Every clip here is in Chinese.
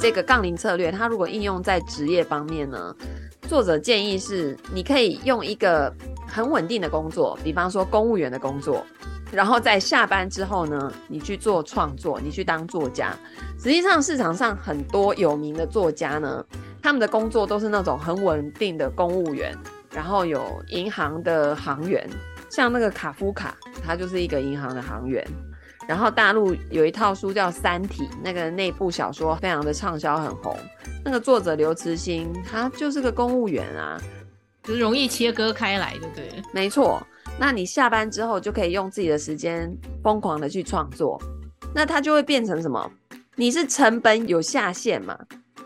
这个杠铃策略，它如果应用在职业方面呢，作者建议是，你可以用一个很稳定的工作，比方说公务员的工作，然后在下班之后呢，你去做创作，你去当作家。实际上，市场上很多有名的作家呢，他们的工作都是那种很稳定的公务员，然后有银行的行员，像那个卡夫卡，他就是一个银行的行员。然后大陆有一套书叫《三体》，那个内部小说非常的畅销，很红。那个作者刘慈欣，他就是个公务员啊，就是容易切割开来，对不对？没错。那你下班之后就可以用自己的时间疯狂的去创作，那它就会变成什么？你是成本有下限嘛？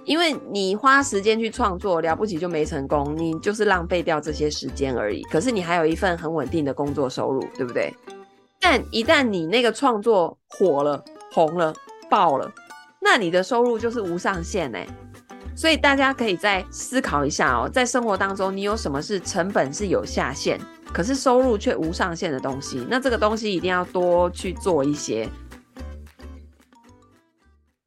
因为你花时间去创作，了不起就没成功，你就是浪费掉这些时间而已。可是你还有一份很稳定的工作收入，对不对？但一旦你那个创作火了、红了、爆了，那你的收入就是无上限哎。所以大家可以再思考一下哦，在生活当中，你有什么是成本是有下限，可是收入却无上限的东西？那这个东西一定要多去做一些。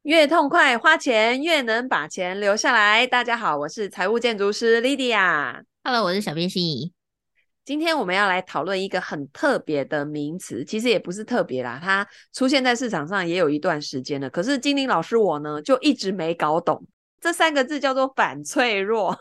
越痛快花钱，越能把钱留下来。大家好，我是财务建筑师 Lydia。Hello，我是小编心怡。今天我们要来讨论一个很特别的名词，其实也不是特别啦，它出现在市场上也有一段时间了。可是精灵老师我呢，就一直没搞懂这三个字叫做反脆弱。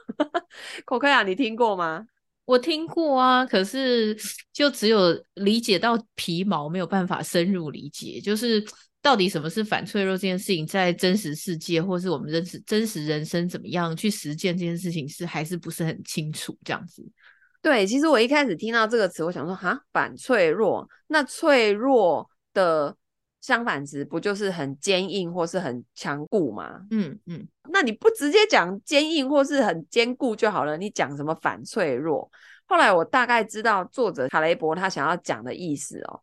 可可亚，你听过吗？我听过啊，可是就只有理解到皮毛，没有办法深入理解，就是到底什么是反脆弱这件事情，在真实世界或是我们真实真实人生怎么样去实践这件事情，是还是不是很清楚这样子。对，其实我一开始听到这个词，我想说，哈，反脆弱，那脆弱的相反词不就是很坚硬或是很强固吗？嗯嗯，那你不直接讲坚硬或是很坚固就好了，你讲什么反脆弱？后来我大概知道作者卡雷伯他想要讲的意思哦，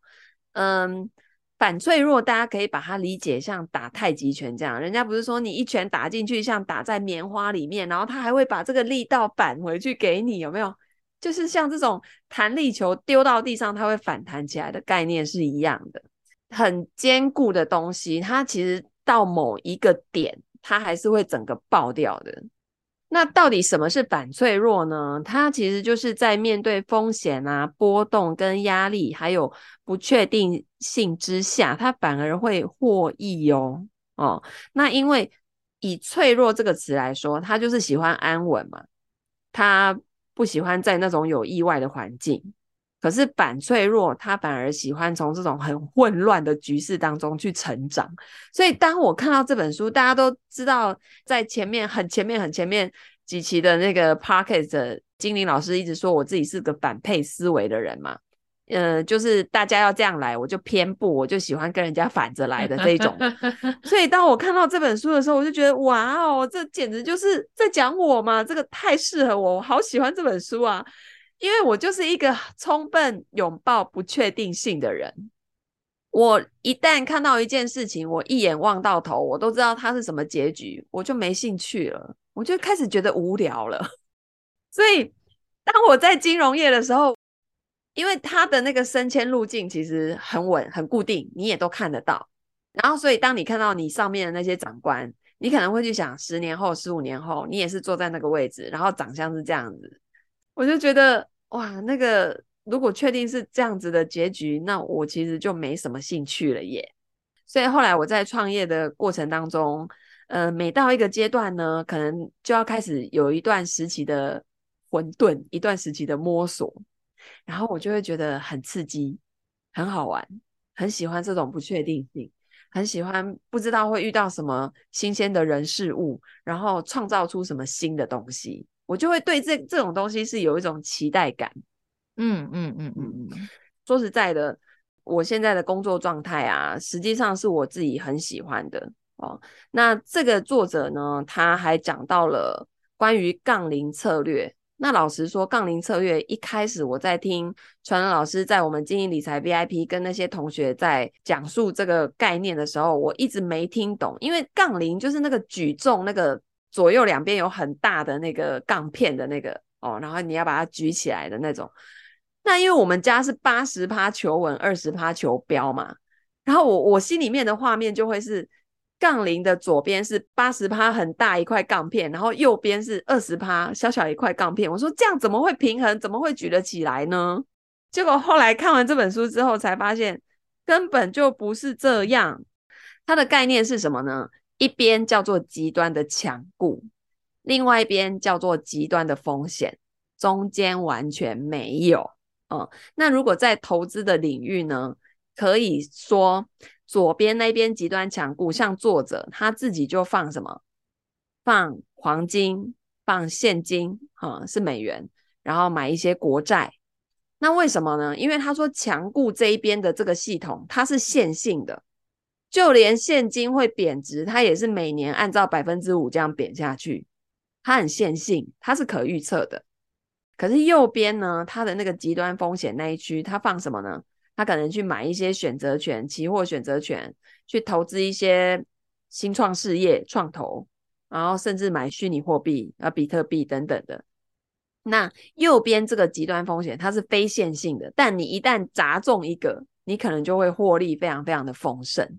嗯，反脆弱大家可以把它理解像打太极拳这样，人家不是说你一拳打进去像打在棉花里面，然后他还会把这个力道返回去给你，有没有？就是像这种弹力球丢到地上，它会反弹起来的概念是一样的。很坚固的东西，它其实到某一个点，它还是会整个爆掉的。那到底什么是反脆弱呢？它其实就是在面对风险啊、波动跟压力，还有不确定性之下，它反而会获益哦。哦，那因为以脆弱这个词来说，它就是喜欢安稳嘛，它。不喜欢在那种有意外的环境，可是反脆弱，他反而喜欢从这种很混乱的局势当中去成长。所以，当我看到这本书，大家都知道，在前面很前面很前面几期的那个 p o c k e t 精灵老师一直说我自己是个反配思维的人嘛。呃，就是大家要这样来，我就偏不，我就喜欢跟人家反着来的这一种。所以当我看到这本书的时候，我就觉得哇哦，这简直就是在讲我嘛！这个太适合我，我好喜欢这本书啊！因为我就是一个充分拥抱不确定性的人。我一旦看到一件事情，我一眼望到头，我都知道它是什么结局，我就没兴趣了，我就开始觉得无聊了。所以当我在金融业的时候，因为他的那个升迁路径其实很稳、很固定，你也都看得到。然后，所以当你看到你上面的那些长官，你可能会去想，十年后、十五年后，你也是坐在那个位置，然后长相是这样子。我就觉得，哇，那个如果确定是这样子的结局，那我其实就没什么兴趣了耶。所以后来我在创业的过程当中，呃，每到一个阶段呢，可能就要开始有一段时期的混沌，一段时期的摸索。然后我就会觉得很刺激，很好玩，很喜欢这种不确定性，很喜欢不知道会遇到什么新鲜的人事物，然后创造出什么新的东西，我就会对这这种东西是有一种期待感。嗯嗯嗯嗯嗯。说实在的，我现在的工作状态啊，实际上是我自己很喜欢的哦。那这个作者呢，他还讲到了关于杠铃策略。那老实说，杠铃策略一开始我在听传人老师在我们经营理财 VIP 跟那些同学在讲述这个概念的时候，我一直没听懂，因为杠铃就是那个举重那个左右两边有很大的那个杠片的那个哦，然后你要把它举起来的那种。那因为我们家是八十趴求稳，二十趴求标嘛，然后我我心里面的画面就会是杠铃的左边是八十趴很大一块杠片，然后右边是二十趴小小一块杠片。我说这样怎么会平衡？怎么会举得起来呢？结果后来看完这本书之后，才发现根本就不是这样。它的概念是什么呢？一边叫做极端的强固，另外一边叫做极端的风险，中间完全没有。嗯，那如果在投资的领域呢，可以说左边那边极端强固，像作者他自己就放什么？放黄金，放现金，嗯，是美元，然后买一些国债。那为什么呢？因为他说强固这一边的这个系统，它是线性的，就连现金会贬值，它也是每年按照百分之五这样贬下去，它很线性，它是可预测的。可是右边呢，它的那个极端风险那一区，它放什么呢？他可能去买一些选择权、期货选择权，去投资一些新创事业、创投，然后甚至买虚拟货币啊、比特币等等的。那右边这个极端风险，它是非线性的，但你一旦砸中一个，你可能就会获利非常非常的丰盛。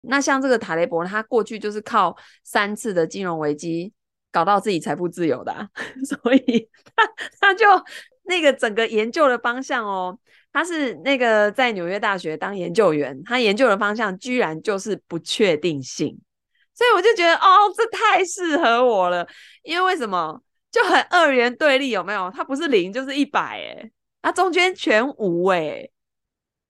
那像这个塔雷伯，他过去就是靠三次的金融危机。搞到自己财富自由的，所以他他就那个整个研究的方向哦，他是那个在纽约大学当研究员，他研究的方向居然就是不确定性，所以我就觉得哦，这太适合我了，因为为什么就很二元对立，有没有？它不是零就是一百，哎，它中间全无，哎。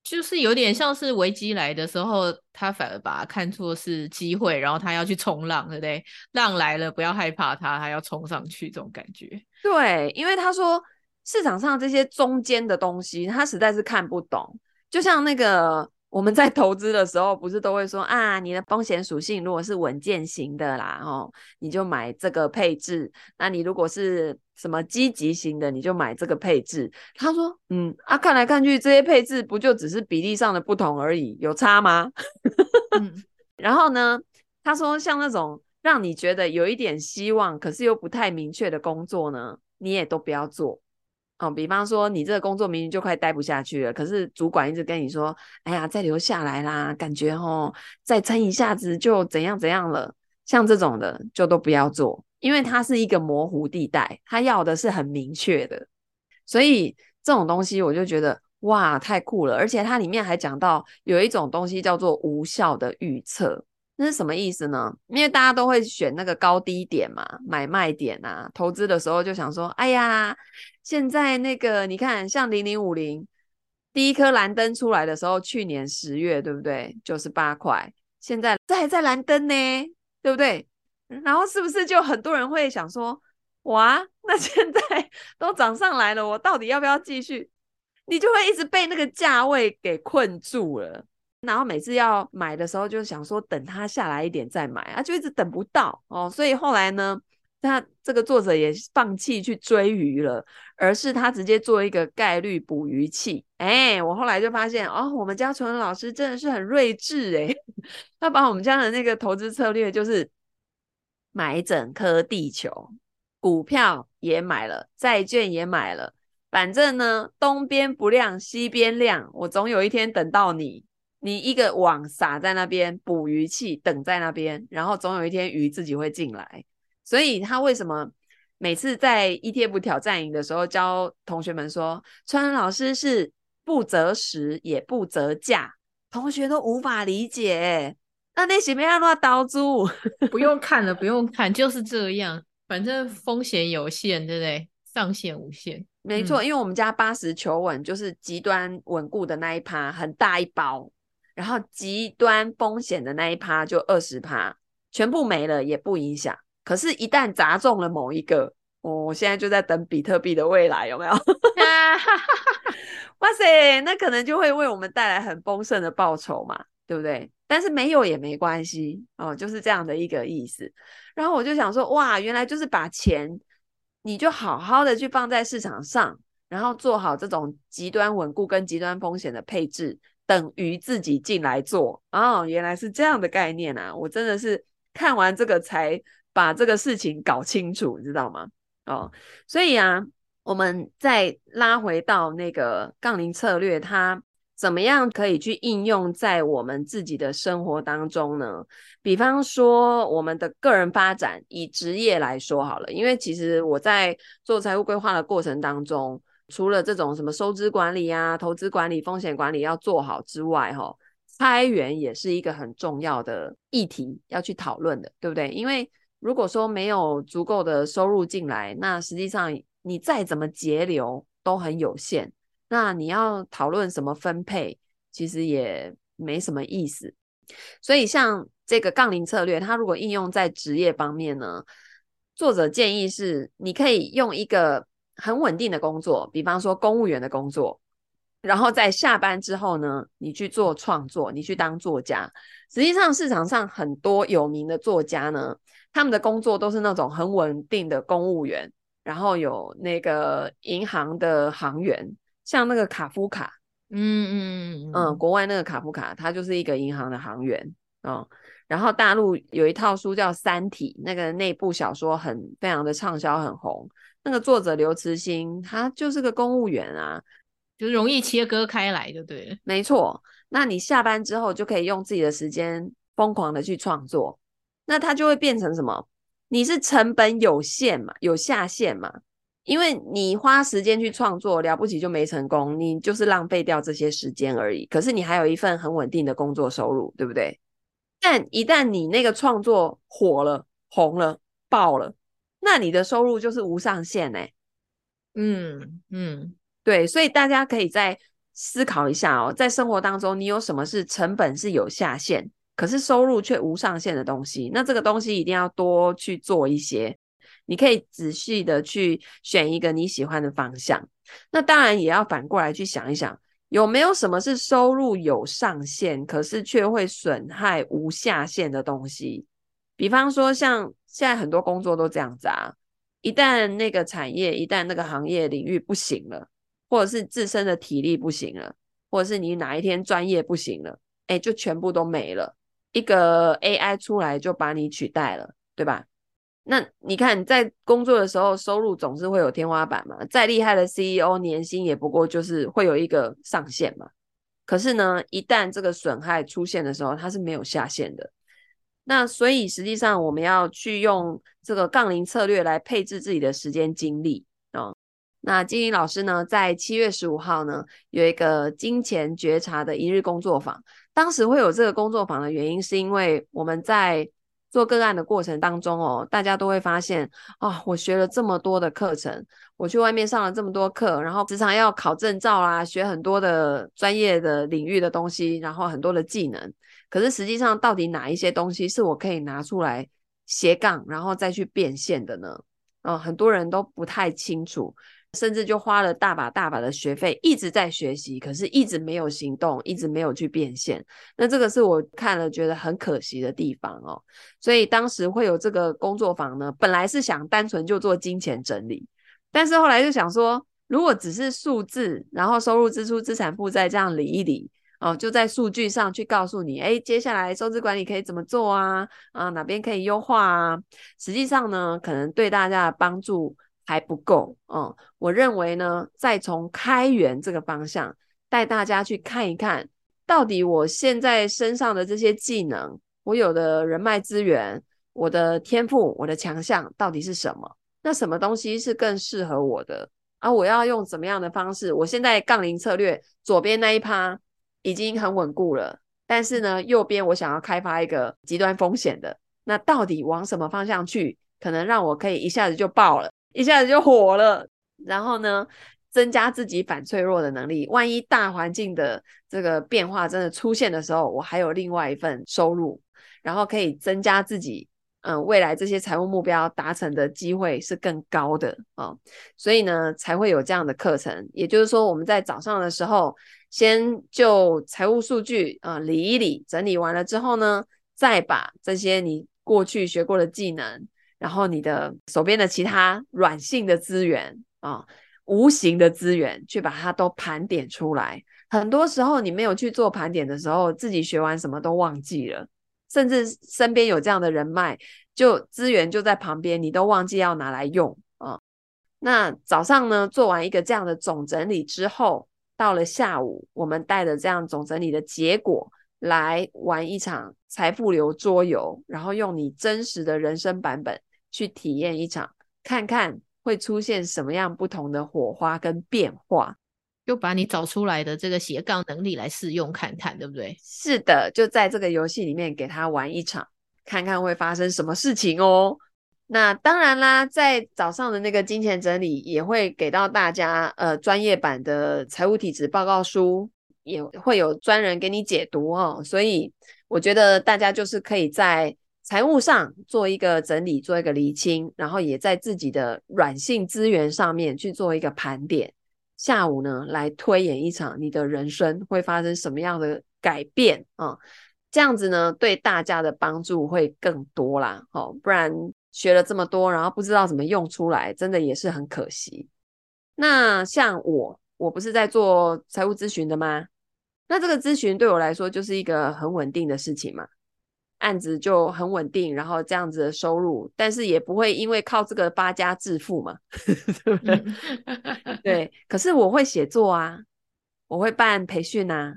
就是有点像是危机来的时候，他反而把它看作是机会，然后他要去冲浪，对不对？浪来了，不要害怕它，他要冲上去，这种感觉。对，因为他说市场上这些中间的东西，他实在是看不懂，就像那个。我们在投资的时候，不是都会说啊，你的风险属性如果是稳健型的啦，哦，你就买这个配置；那你如果是什么积极型的，你就买这个配置。他说，嗯啊，看来看去这些配置不就只是比例上的不同而已，有差吗？嗯、然后呢，他说像那种让你觉得有一点希望，可是又不太明确的工作呢，你也都不要做。哦，比方说你这个工作明明就快待不下去了，可是主管一直跟你说：“哎呀，再留下来啦，感觉哦，再撑一下子就怎样怎样了。”像这种的就都不要做，因为它是一个模糊地带，它要的是很明确的。所以这种东西我就觉得哇，太酷了，而且它里面还讲到有一种东西叫做无效的预测。那是什么意思呢？因为大家都会选那个高低点嘛，买卖点啊，投资的时候就想说，哎呀，现在那个你看，像零零五零第一颗蓝灯出来的时候，去年十月对不对？九十八块，现在这还在蓝灯呢，对不对？然后是不是就很多人会想说，哇，那现在 都涨上来了，我到底要不要继续？你就会一直被那个价位给困住了。然后每次要买的时候，就想说等它下来一点再买啊，就一直等不到哦。所以后来呢，他这个作者也放弃去追鱼了，而是他直接做一个概率捕鱼器。哎，我后来就发现哦，我们家纯老师真的是很睿智哎，他把我们家的那个投资策略就是买整颗地球，股票也买了，债券也买了，反正呢东边不亮西边亮，我总有一天等到你。你一个网撒在那边，捕鱼器等在那边，然后总有一天鱼自己会进来。所以他为什么每次在 ETF 挑战营的时候教同学们说，川恩老师是不择时也不择价，同学都无法理解。那那些没要乱刀租？不用看了，不用看，就是这样。反正风险有限，对不对？上限无限。没错，嗯、因为我们家八十求稳就是极端稳固的那一趴，很大一包。然后极端风险的那一趴就二十趴，全部没了也不影响。可是，一旦砸中了某一个，哦，我现在就在等比特币的未来，有没有？哇塞，那可能就会为我们带来很丰盛的报酬嘛，对不对？但是没有也没关系哦，就是这样的一个意思。然后我就想说，哇，原来就是把钱，你就好好的去放在市场上，然后做好这种极端稳固跟极端风险的配置。等于自己进来做哦，原来是这样的概念啊！我真的是看完这个才把这个事情搞清楚，你知道吗？哦，所以啊，我们再拉回到那个杠铃策略，它怎么样可以去应用在我们自己的生活当中呢？比方说，我们的个人发展，以职业来说好了，因为其实我在做财务规划的过程当中，除了这种什么收支管理啊、投资管理、风险管理要做好之外，哈，开源也是一个很重要的议题要去讨论的，对不对？因为如果说没有足够的收入进来，那实际上你再怎么节流都很有限。那你要讨论什么分配，其实也没什么意思。所以像这个杠铃策略，它如果应用在职业方面呢，作者建议是，你可以用一个很稳定的工作，比方说公务员的工作，然后在下班之后呢，你去做创作，你去当作家。实际上市场上很多有名的作家呢，他们的工作都是那种很稳定的公务员，然后有那个银行的行员。像那个卡夫卡，嗯嗯嗯，国外那个卡夫卡，他就是一个银行的行员哦。然后大陆有一套书叫《三体》，那个内部小说很非常的畅销，很红。那个作者刘慈欣，他就是个公务员啊，就是容易切割开来就对了。没错，那你下班之后就可以用自己的时间疯狂的去创作，那他就会变成什么？你是成本有限嘛，有下限嘛？因为你花时间去创作，了不起就没成功，你就是浪费掉这些时间而已。可是你还有一份很稳定的工作收入，对不对？但一旦你那个创作火了、红了、爆了，那你的收入就是无上限哎。嗯嗯，对，所以大家可以再思考一下哦，在生活当中，你有什么是成本是有下限，可是收入却无上限的东西？那这个东西一定要多去做一些。你可以仔细的去选一个你喜欢的方向，那当然也要反过来去想一想，有没有什么是收入有上限，可是却会损害无下限的东西？比方说，像现在很多工作都这样子啊，一旦那个产业，一旦那个行业领域不行了，或者是自身的体力不行了，或者是你哪一天专业不行了，哎，就全部都没了，一个 AI 出来就把你取代了，对吧？那你看，在工作的时候，收入总是会有天花板嘛。再厉害的 CEO，年薪也不过就是会有一个上限嘛。可是呢，一旦这个损害出现的时候，它是没有下限的。那所以实际上，我们要去用这个杠铃策略来配置自己的时间精力啊。那金玲老师呢，在七月十五号呢，有一个金钱觉察的一日工作坊。当时会有这个工作坊的原因，是因为我们在做个案的过程当中哦，大家都会发现啊、我学了这么多的课程，我去外面上了这么多课，然后时常要考证照啦，学很多的专业的领域的东西，然后很多的技能。可是实际上，到底哪一些东西是我可以拿出来斜杠，然后再去变现的呢？哦，很多人都不太清楚。甚至就花了大把大把的学费，一直在学习，可是一直没有行动，一直没有去变现。那这个是我看了觉得很可惜的地方哦。所以当时会有这个工作坊呢，本来是想单纯就做金钱整理，但是后来就想说，如果只是数字，然后收入、支出、资产负债这样理一理哦，就在数据上去告诉你，哎，接下来收支管理可以怎么做啊？啊，哪边可以优化啊？实际上呢，可能对大家的帮助。还不够，嗯，我认为呢，再从开源这个方向带大家去看一看，到底我现在身上的这些技能，我有的人脉资源，我的天赋，我的强项到底是什么？那什么东西是更适合我的？啊，我要用怎么样的方式？我现在杠铃策略左边那一趴已经很稳固了，但是呢，右边我想要开发一个极端风险的，那到底往什么方向去，可能让我可以一下子就爆了？一下子就火了，然后呢，增加自己反脆弱的能力。万一大环境的这个变化真的出现的时候，我还有另外一份收入，然后可以增加自己嗯未来这些财务目标达成的机会是更高的啊、哦。所以呢，才会有这样的课程。也就是说，我们在早上的时候，先就财务数据啊、理一理，整理完了之后呢，再把这些你过去学过的技能。然后你的手边的其他软性的资源啊，无形的资源，去把它都盘点出来。很多时候你没有去做盘点的时候，自己学完什么都忘记了，甚至身边有这样的人脉，就资源就在旁边，你都忘记要拿来用啊。那早上呢，做完一个这样的总整理之后，到了下午，我们带着这样总整理的结果来玩一场财富流桌游，然后用你真实的人生版本去体验一场，看看会出现什么样不同的火花跟变化。就把你找出来的这个斜杠能力来试用看看，对不对？是的，就在这个游戏里面给他玩一场，看看会发生什么事情哦。那当然啦，在早上的那个金钱整理也会给到大家，呃，专业版的财务体质报告书，也会有专人给你解读哦。所以我觉得大家就是可以在财务上做一个整理，做一个厘清，然后也在自己的软性资源上面去做一个盘点。下午呢，来推演一场你的人生会发生什么样的改变啊、哦？这样子呢，对大家的帮助会更多啦。哦，不然学了这么多，然后不知道怎么用出来，真的也是很可惜。那像我，我不是在做财务咨询的吗？那这个咨询对我来说就是一个很稳定的事情嘛。案子就很稳定，然后这样子的收入，但是也不会因为靠这个发家致富嘛，对不对？对，可是我会写作啊，我会办培训啊，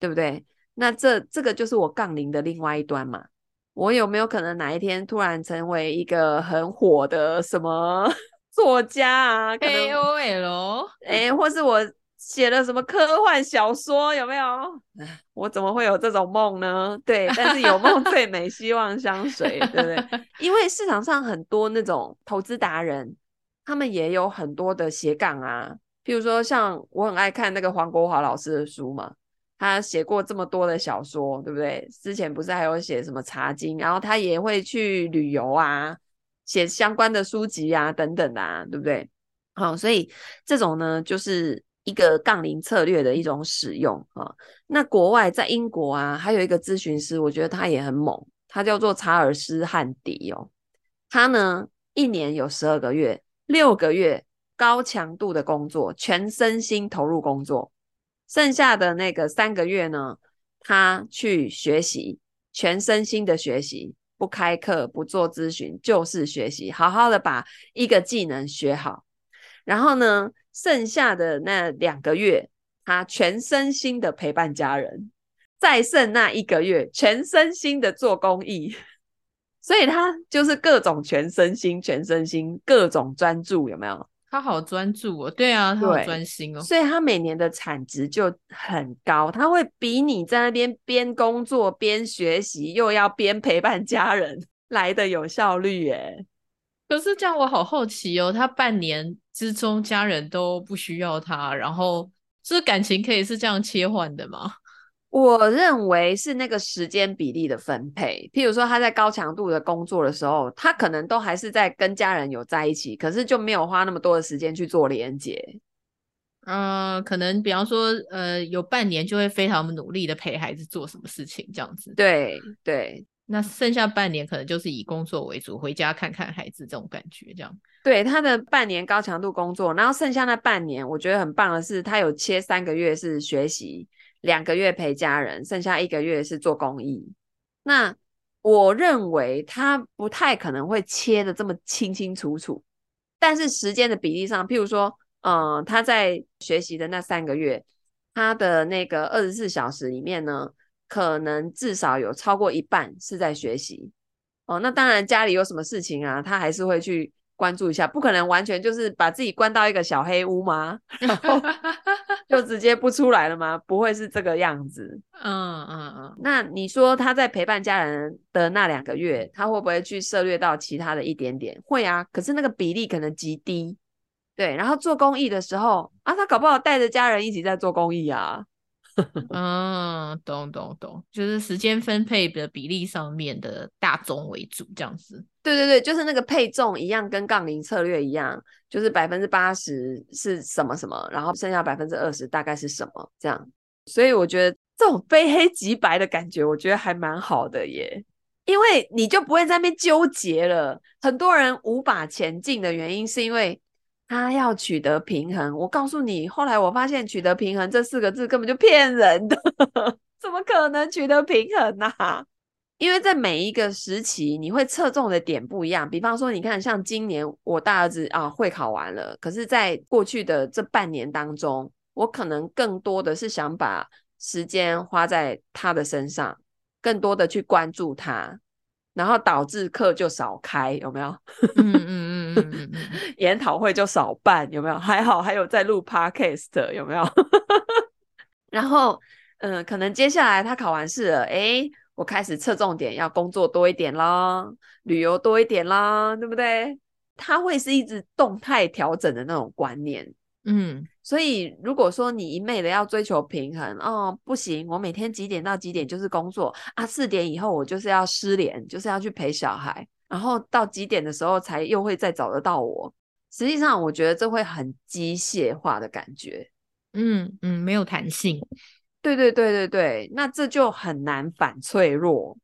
对不对？那这这个就是我杠铃的另外一端嘛。我有没有可能哪一天突然成为一个很火的什么 作家啊？KOL，哎，或是我。写了什么科幻小说有没有？我怎么会有这种梦呢？对，但是有梦最美，希望相随，对不对？因为市场上很多那种投资达人，他们也有很多的斜杠啊。譬如说，像我很爱看那个黄国华老师的书嘛，他写过这么多的小说，对不对？之前不是还有写什么茶经，然后他也会去旅游啊，写相关的书籍啊，等等啊，对不对？好，所以这种呢，就是。一个杠铃策略的一种使用啊，那国外在英国啊，还有一个咨询师，我觉得他也很猛，他叫做查尔斯汉迪哦。他呢，一年有十二个月，六个月高强度的工作，全身心投入工作，剩下的那个三个月呢，他去学习，全身心的学习，不开课，不做咨询，就是学习，好好的把一个技能学好，然后呢，剩下的那两个月，他全身心的陪伴家人；再剩那一个月，全身心的做公益。所以他就是各种全身心、全身心各种专注，有没有？他好专注哦，对啊，他好专心哦。所以他每年的产值就很高，他会比你在那边边工作边学习，又要边陪伴家人来的有效率耶。可是这样，我好好奇哦，他半年。之中家人都不需要他，然后这感情可以是这样切换的吗？我认为是那个时间比例的分配。譬如说他在高强度的工作的时候，他可能都还是在跟家人有在一起，可是就没有花那么多的时间去做连接。嗯、呃，可能比方说，呃，有半年就会非常努力的陪孩子做什么事情，这样子。对对。那剩下半年可能就是以工作为主，回家看看孩子这种感觉，这样。对，他的半年高强度工作，然后剩下那半年，我觉得很棒的是，他有切三个月是学习，两个月陪家人，剩下一个月是做公益。那我认为他不太可能会切得这么清清楚楚，但是时间的比例上，譬如说，嗯、他在学习的那三个月，他的那个二十四小时里面呢，可能至少有超过一半是在学习哦。那当然，家里有什么事情啊，他还是会去关注一下。不可能完全就是把自己关到一个小黑屋吗？然后 就直接不出来了吗？不会是这个样子。嗯嗯嗯。那你说他在陪伴家人的那两个月，他会不会去涉略到其他的一点点？会啊，可是那个比例可能极低。对，然后做公益的时候啊，他搞不好带着家人一起在做公益啊。嗯，懂懂懂，就是时间分配的比例上面的大宗为主，这样子。对对对，就是那个配重一样，跟杠铃策略一样，就是百分之八十是什么什么，然后剩下百分之二十大概是什么这样。所以我觉得这种非黑即白的感觉，我觉得还蛮好的耶，因为你就不会在那边纠结了。很多人无法前进的原因是因为。他要取得平衡，我告诉你，后来我发现“取得平衡”这四个字根本就骗人的，怎么可能取得平衡呢？因为在每一个时期，你会侧重的点不一样。比方说，你看，像今年我大儿子啊会考完了，可是在过去的这半年当中，我可能更多的是想把时间花在他的身上，更多的去关注他，然后导致课就少开，有没有？嗯嗯嗯嗯嗯嗯，研讨会就少办，有没有？还好还有在录 podcast，有没有？然后，嗯、呃，可能接下来他考完试了，诶，我开始侧重点，要工作多一点啦，旅游多一点啦，对不对？它会是一直动态调整的那种观念。嗯，所以如果说你一昧的要追求平衡，哦，不行，我每天几点到几点就是工作啊，四点以后我就是要失联，就是要去陪小孩，然后到几点的时候才又会再找得到我。实际上，我觉得这会很机械化的感觉，嗯嗯，没有弹性。对对对对对，那这就很难反脆弱，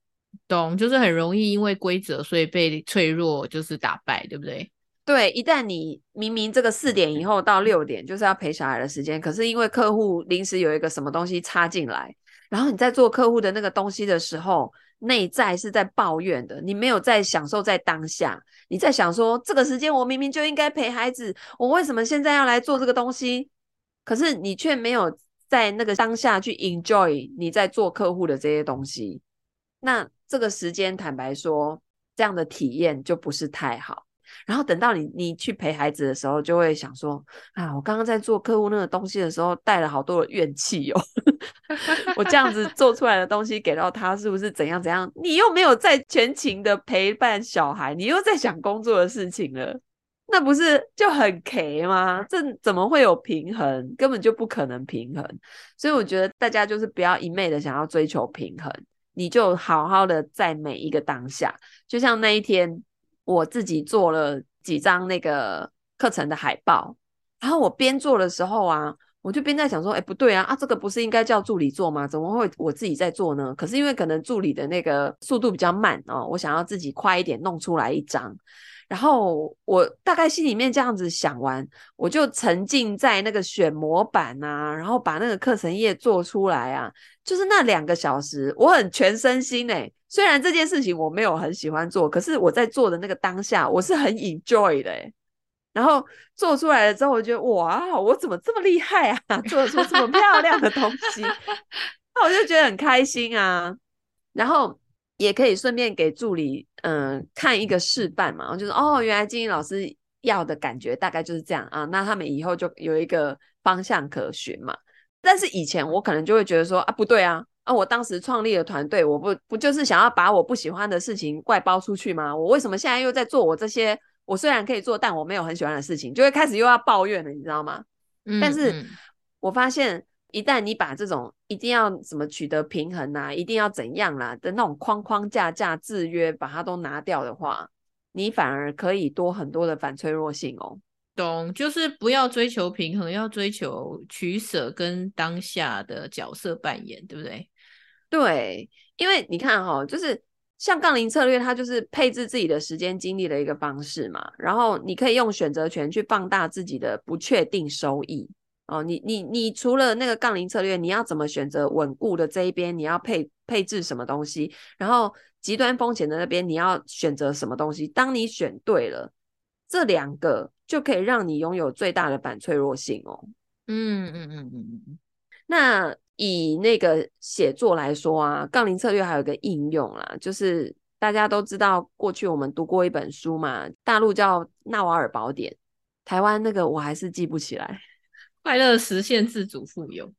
懂？就是很容易因为规则，所以被脆弱就是打败，对不对？对，一旦你明明这个四点以后到六点就是要陪小孩的时间，可是因为客户临时有一个什么东西插进来，然后你在做客户的那个东西的时候，内在是在抱怨的，你没有在享受在当下，你在想说这个时间我明明就应该陪孩子，我为什么现在要来做这个东西？可是你却没有在那个当下去 enjoy 你在做客户的这些东西，那这个时间坦白说，这样的体验就不是太好。然后等到你你去陪孩子的时候，就会想说啊，我刚刚在做客户那个东西的时候，带了好多的怨气哦。我这样子做出来的东西给到他，是不是怎样怎样？你又没有在全情的陪伴小孩，你又在想工作的事情了，那不是就很 K 吗？这怎么会有平衡？根本就不可能平衡。所以我觉得大家就是不要一昧的想要追求平衡，你就好好的在每一个当下，就像那一天。我自己做了几张那个课程的海报，然后我边做的时候啊，我就边在想说，哎，不对啊，啊，这个不是应该叫助理做吗？怎么会我自己在做呢？可是因为可能助理的那个速度比较慢哦，我想要自己快一点弄出来一张。然后我大概心里面这样子想完，我就沉浸在那个选模板啊，然后把那个课程页做出来啊，就是那两个小时，我很全身心诶。虽然这件事情我没有很喜欢做，可是我在做的那个当下，我是很 enjoy 的诶。然后做出来了之后，我觉得哇，我怎么这么厉害啊，做得出这么漂亮的东西，那我就觉得很开心啊。然后。也可以顺便给助理，嗯、呃，看一个示范嘛，就是哦，原来金英老师要的感觉大概就是这样啊，那他们以后就有一个方向可循嘛。但是以前我可能就会觉得说啊，不对啊，啊，我当时创立了团队，我不不就是想要把我不喜欢的事情外包出去吗？我为什么现在又在做我这些我虽然可以做，但我没有很喜欢的事情，就会开始又要抱怨了，你知道吗？嗯嗯，但是我发现。一旦你把这种一定要怎么取得平衡啊，一定要怎样啦、啊、的那种框框架架制约，把它都拿掉的话，你反而可以多很多的反脆弱性哦。懂，就是不要追求平衡，要追求取舍跟当下的角色扮演，对不对？对，因为你看哈、哦，就是像杠铃策略，它就是配置自己的时间精力的一个方式嘛。然后你可以用选择权去放大自己的不确定收益。哦，你你你除了那个杠铃策略，你要怎么选择稳固的这一边？你要配配置什么东西？然后极端风险的那边你要选择什么东西？当你选对了，这两个就可以让你拥有最大的反脆弱性哦。嗯嗯嗯嗯嗯。那以那个写作来说啊，杠铃策略还有一个应用啦，就是大家都知道，过去我们读过一本书嘛，大陆叫《纳瓦尔宝典》，台湾那个我还是记不起来。快乐实现自主富有。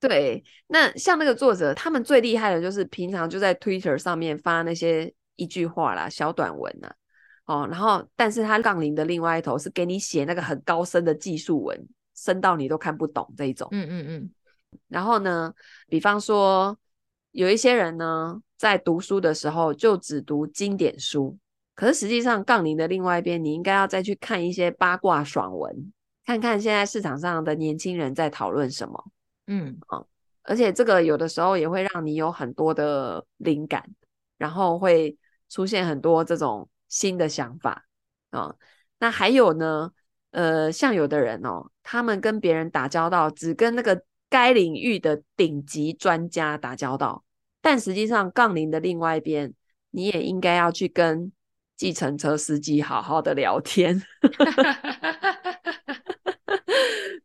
对，那像那个作者，他们最厉害的就是平常就在 Twitter 上面发那些一句话啦、小短文呐，哦，然后但是他杠铃的另外一头是给你写那个很高深的技术文，深到你都看不懂这一种。嗯嗯嗯。然后呢，比方说有一些人呢，在读书的时候就只读经典书，可是实际上杠铃的另外一边，你应该要再去看一些八卦爽文。看看现在市场上的年轻人在讨论什么，嗯啊，而且这个有的时候也会让你有很多的灵感，然后会出现很多这种新的想法啊。那还有呢，呃，像有的人哦，他们跟别人打交道，只跟那个该领域的顶级专家打交道，但实际上杠铃的另外一边，你也应该要去跟计程车司机好好的聊天。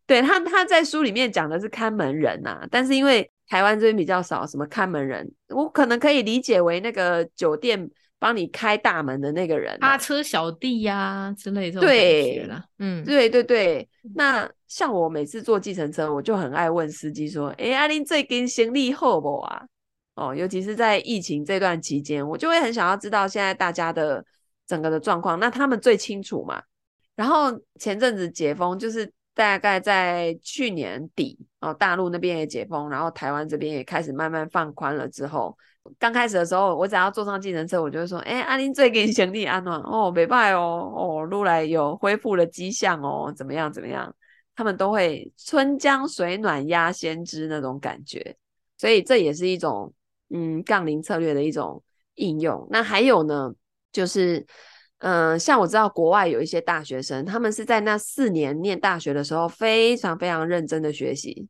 对他他在书里面讲的是看门人呐、啊，但是因为台湾这边比较少什么看门人，我可能可以理解为那个酒店帮你开大门的那个人、啊，趴车小弟呀、啊、之类的。对，嗯，对对对。那像我每次坐计程车，我就很爱问司机说：“哎，阿玲最近行李好不啊？”哦，尤其是在疫情这段期间，我就会很想要知道现在大家的整个的状况，那他们最清楚嘛。然后前阵子解封，就是大概在去年底哦，大陆那边也解封，然后台湾这边也开始慢慢放宽了之后，刚开始的时候，我只要坐上计程车，我就会说：“哎，阿玲最近行李安暖哦，没拜哦，哦，路来有恢复的迹象哦，怎么样怎么样？”他们都会春江水暖鸭先知那种感觉，所以这也是一种。嗯，杠铃策略的一种应用。那还有呢，就是，嗯、像我知道国外有一些大学生，他们是在那四年念大学的时候非常非常认真的学习。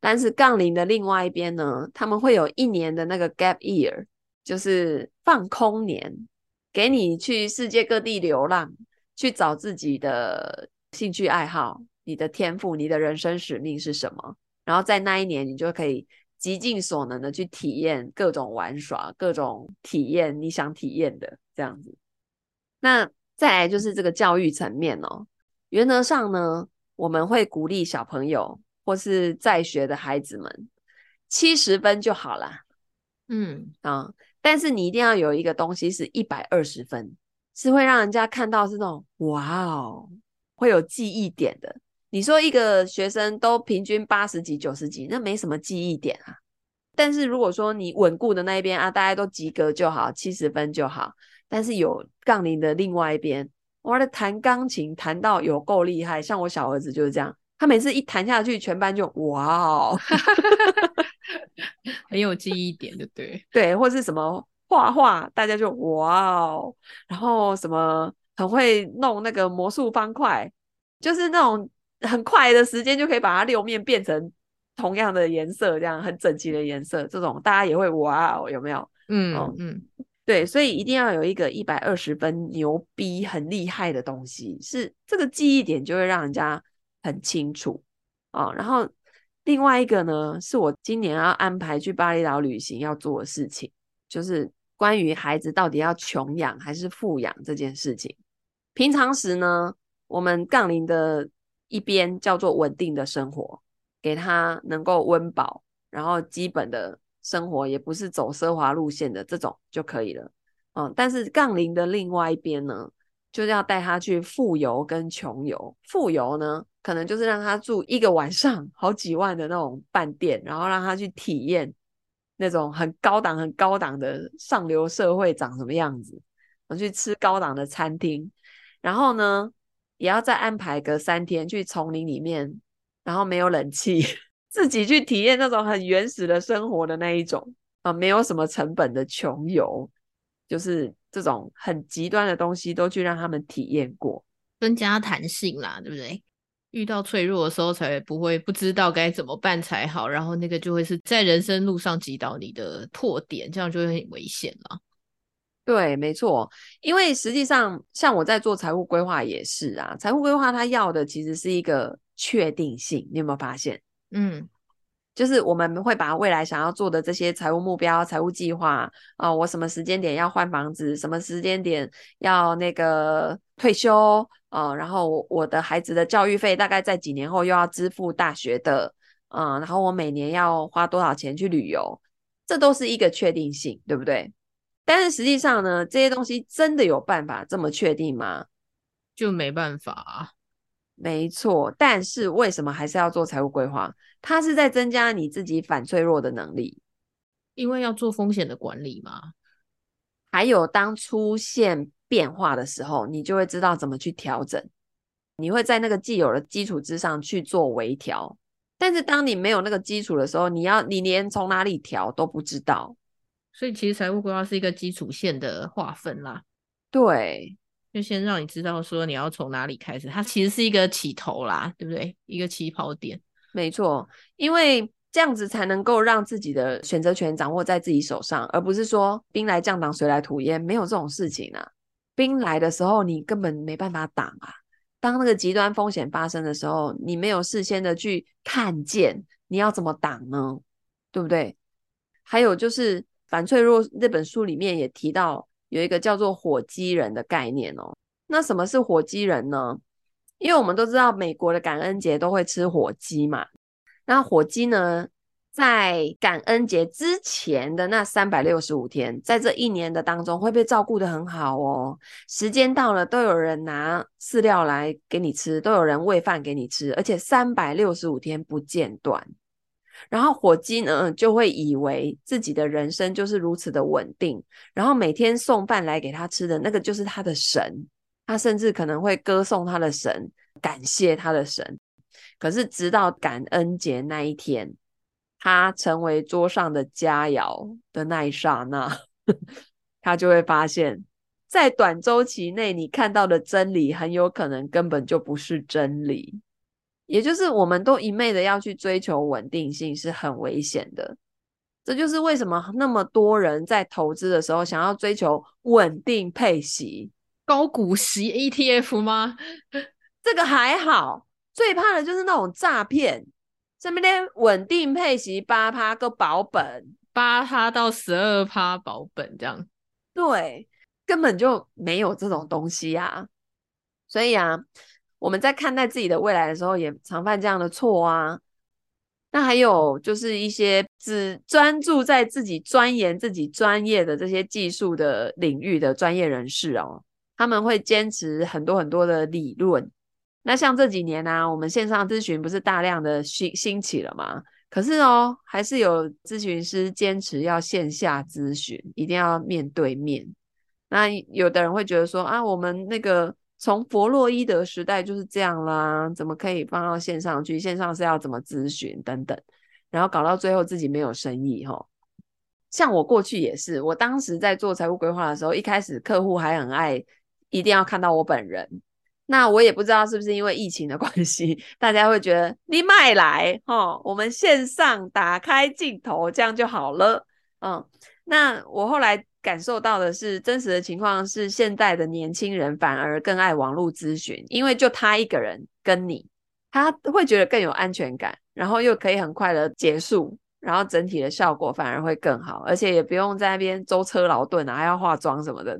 但是杠铃的另外一边呢，他们会有一年的那个 gap year，就是放空年，给你去世界各地流浪，去找自己的兴趣爱好、你的天赋、你的人生使命是什么。然后在那一年，你就可以。极尽所能的去体验各种玩耍，各种体验你想体验的这样子。那再来就是这个教育层面哦，原则上呢，我们会鼓励小朋友或是在学的孩子们七十分就好啦。嗯啊，但是你一定要有一个东西是一百二十分，是会让人家看到是那种哇哦，会有记忆点的。你说一个学生都平均八十几、九十几，那没什么记忆点啊。但是如果说你稳固的那一边啊，大家都及格就好，七十分就好。但是有杠铃的另外一边，哇，他弹钢琴弹到有够厉害，像我小儿子就是这样，他每次一弹下去，全班就哇哦，很有记忆点，对不对？对，或是什么画画，大家就哇哦，然后什么很会弄那个魔术方块，就是那种。很快的时间就可以把它六面变成同样的颜色，这样很整齐的颜色，这种大家也会哇哦，有没有？嗯嗯，嗯对，所以一定要有一个一百二十分牛逼、很厉害的东西，是这个记忆点就会让人家很清楚哦。然后另外一个呢，是我今年要安排去巴厘岛旅行要做的事情，就是关于孩子到底要穷养还是富养这件事情。平常时呢，我们杠铃的。一边叫做稳定的生活，给他能够温饱，然后基本的生活也不是走奢华路线的这种就可以了。嗯，但是杠铃的另外一边呢，就是要带他去富游跟穷游。富游呢，可能就是让他住一个晚上 好几万的那种饭店，然后让他去体验那种很高档、很高档的上流社会长什么样子，我去吃高档的餐厅，然后呢，也要再安排个三天去丛林里面，然后没有冷气，自己去体验那种很原始的生活的那一种啊，没有什么成本的穷游，就是这种很极端的东西都去让他们体验过，增加弹性啦，对不对？遇到脆弱的时候才不会不知道该怎么办才好，然后那个就会是在人生路上击倒你的拓点，这样就会很危险了。对，没错，因为实际上，像我在做财务规划也是啊。财务规划它要的其实是一个确定性，你有没有发现？嗯，就是我们会把未来想要做的这些财务目标、财务计划啊、呃，我什么时间点要换房子，什么时间点要那个退休啊、呃，然后我的孩子的教育费大概在几年后又要支付大学的，啊、呃，然后我每年要花多少钱去旅游，这都是一个确定性，对不对？但是实际上呢，这些东西真的有办法这么确定吗？就没办法啊。没错，但是为什么还是要做财务规划？它是在增加你自己反脆弱的能力，因为要做风险的管理嘛。还有当出现变化的时候，你就会知道怎么去调整。你会在那个既有的基础之上去做微调。但是当你没有那个基础的时候，你要你连从哪里调都不知道。所以其实财务规划是一个基础线的划分啦，对，就先让你知道说你要从哪里开始，它其实是一个起头啦，对不对？一个起跑点，没错，因为这样子才能够让自己的选择权掌握在自己手上，而不是说兵来将挡，水来土掩，没有这种事情啊。兵来的时候你根本没办法挡啊，当那个极端风险发生的时候，你没有事先的去看见，你要怎么挡呢？对不对？还有就是《反脆弱》这本书里面也提到有一个叫做“火鸡人”的概念哦。那什么是火鸡人呢？因为我们都知道美国的感恩节都会吃火鸡嘛。那火鸡呢，在感恩节之前的那三百六十五天，在这一年的当中会被照顾得很好哦。时间到了，都有人拿饲料来给你吃，都有人喂饭给你吃，而且三百六十五天不间断。然后火鸡呢，就会以为自己的人生就是如此的稳定，然后每天送饭来给他吃的那个就是他的神，他甚至可能会歌颂他的神，感谢他的神。可是直到感恩节那一天，他成为桌上的佳肴的那一刹那，他就会发现，在短周期内你看到的真理，很有可能根本就不是真理。也就是我们都一昧的要去追求稳定性是很危险的，这就是为什么那么多人在投资的时候想要追求稳定配息、高股息 ETF 吗？这个还好，最怕的就是那种诈骗，上面的稳定配息八趴个保本，八趴到十二趴保本这样，对，根本就没有这种东西啊，所以啊。我们在看待自己的未来的时候，也常犯这样的错啊。那还有就是一些只专注在自己钻研自己专业的这些技术的领域的专业人士哦，他们会坚持很多很多的理论。那像这几年呢、啊，我们线上咨询不是大量的兴兴起了吗？可是哦，还是有咨询师坚持要线下咨询，一定要面对面。那有的人会觉得说啊，我们那个。从弗洛伊德时代就是这样啦，怎么可以放到线上去？线上是要怎么咨询等等，然后搞到最后自己没有生意哈。像我过去也是，我当时在做财务规划的时候，一开始客户还很爱一定要看到我本人。那我也不知道是不是因为疫情的关系，大家会觉得你卖来齁，我们线上打开镜头这样就好了。嗯，那我后来。感受到的是真实的情况是，现在的年轻人反而更爱网络咨询，因为就他一个人跟你，他会觉得更有安全感，然后又可以很快的结束，然后整体的效果反而会更好，而且也不用在那边舟车劳顿啊，还要化妆什么的。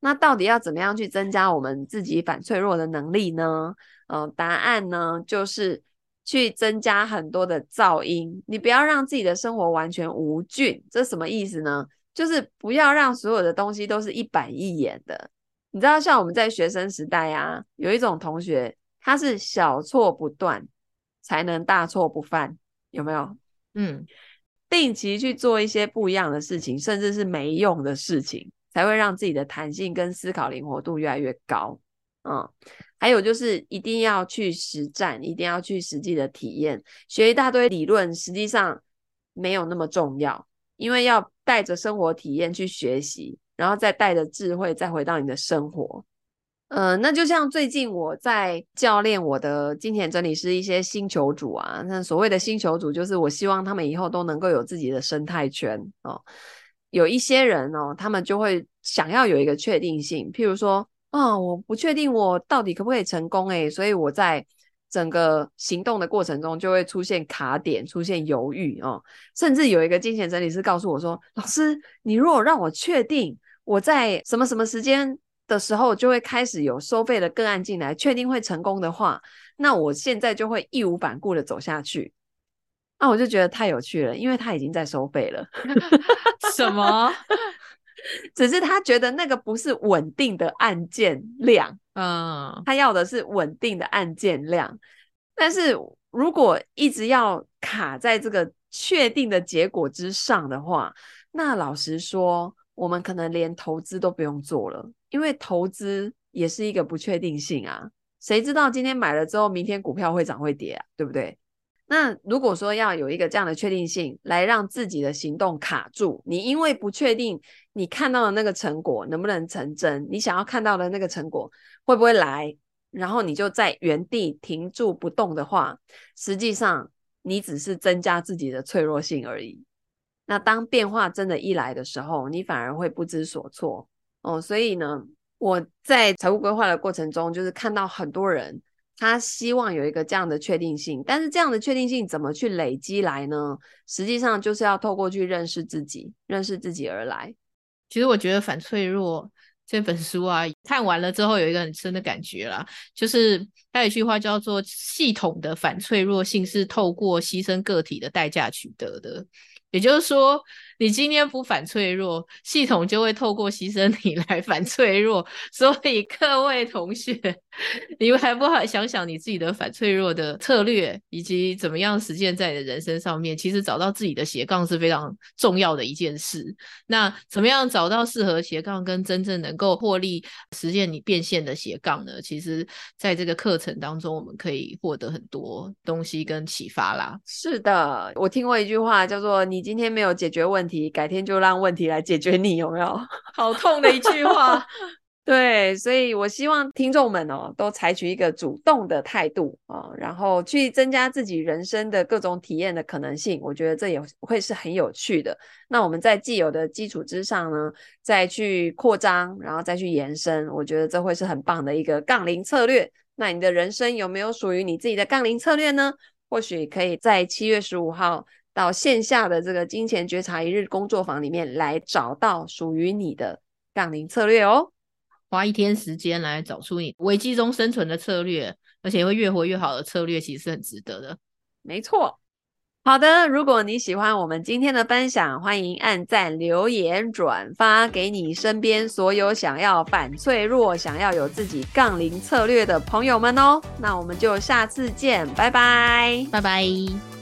那到底要怎么样去增加我们自己反脆弱的能力呢？嗯、答案呢就是去增加很多的噪音，你不要让自己的生活完全无菌，这什么意思呢？就是不要让所有的东西都是一板一眼的。你知道，像我们在学生时代啊，有一种同学，他是小错不断，才能大错不犯，有没有？嗯，定期去做一些不一样的事情，甚至是没用的事情，才会让自己的弹性跟思考灵活度越来越高。嗯，还有就是一定要去实战，一定要去实际的体验，学一大堆理论，实际上没有那么重要。因为要带着生活体验去学习，然后再带着智慧再回到你的生活。呃，那就像最近我在教练我的金钱整理师一些星球主啊，那所谓的星球主就是我希望他们以后都能够有自己的生态圈哦。有一些人哦，他们就会想要有一个确定性，譬如说，啊、哦，我不确定我到底可不可以成功诶，所以我在。整个行动的过程中就会出现卡点，出现犹豫哦，甚至有一个金钱整理师告诉我说：“老师，你如果让我确定我在什么什么时间的时候就会开始有收费的个案进来，确定会成功的话，那我现在就会义无反顾的走下去。”那我就觉得太有趣了，因为他已经在收费了。什么？只是他觉得那个不是稳定的案件量。嗯，他要的是稳定的案件量，但是如果一直要卡在这个确定的结果之上的话，那老实说，我们可能连投资都不用做了，因为投资也是一个不确定性啊，谁知道今天买了之后，明天股票会涨会跌啊，对不对？那如果说要有一个这样的确定性，来让自己的行动卡住，你因为不确定你看到的那个成果能不能成真，你想要看到的那个成果会不会来，然后你就在原地停住不动的话，实际上你只是增加自己的脆弱性而已。那当变化真的一来的时候，你反而会不知所措哦。所以呢，我在财务规划的过程中，就是看到很多人，他希望有一个这样的确定性，但是这样的确定性怎么去累积来呢？实际上就是要透过去认识自己，认识自己而来。其实我觉得反脆弱这本书啊，看完了之后有一个很深的感觉啦，就是它有一句话叫做“系统的反脆弱性是透过牺牲个体的代价取得的”，也就是说。你今天不反脆弱，系统就会透过牺牲你来反脆弱。所以各位同学，你们还不好想想你自己的反脆弱的策略，以及怎么样实践在你的人生上面。其实找到自己的斜杠是非常重要的一件事。那怎么样找到适合斜杠跟真正能够获利实现你变现的斜杠呢？其实在这个课程当中，我们可以获得很多东西跟启发啦。是的，我听过一句话叫做“你今天没有解决问题”。题改天就让问题来解决你，有没有？好痛的一句话。对，所以我希望听众们哦，都采取一个主动的态度啊，然后去增加自己人生的各种体验的可能性。我觉得这也会是很有趣的。那我们在既有的基础之上呢，再去扩张，然后再去延伸，我觉得这会是很棒的一个杠铃策略。那你的人生有没有属于你自己的杠铃策略呢？或许可以在七月十五号。到线下的这个金钱觉察一日工作坊里面来找到属于你的杠铃策略哦，花一天时间来找出你危机中生存的策略，而且会越活越好的策略，其实是很值得的。没错，好的，如果你喜欢我们今天的分享，欢迎按赞、留言、转发给你身边所有想要反脆弱、想要有自己杠铃策略的朋友们哦。那我们就下次见，拜拜，拜拜。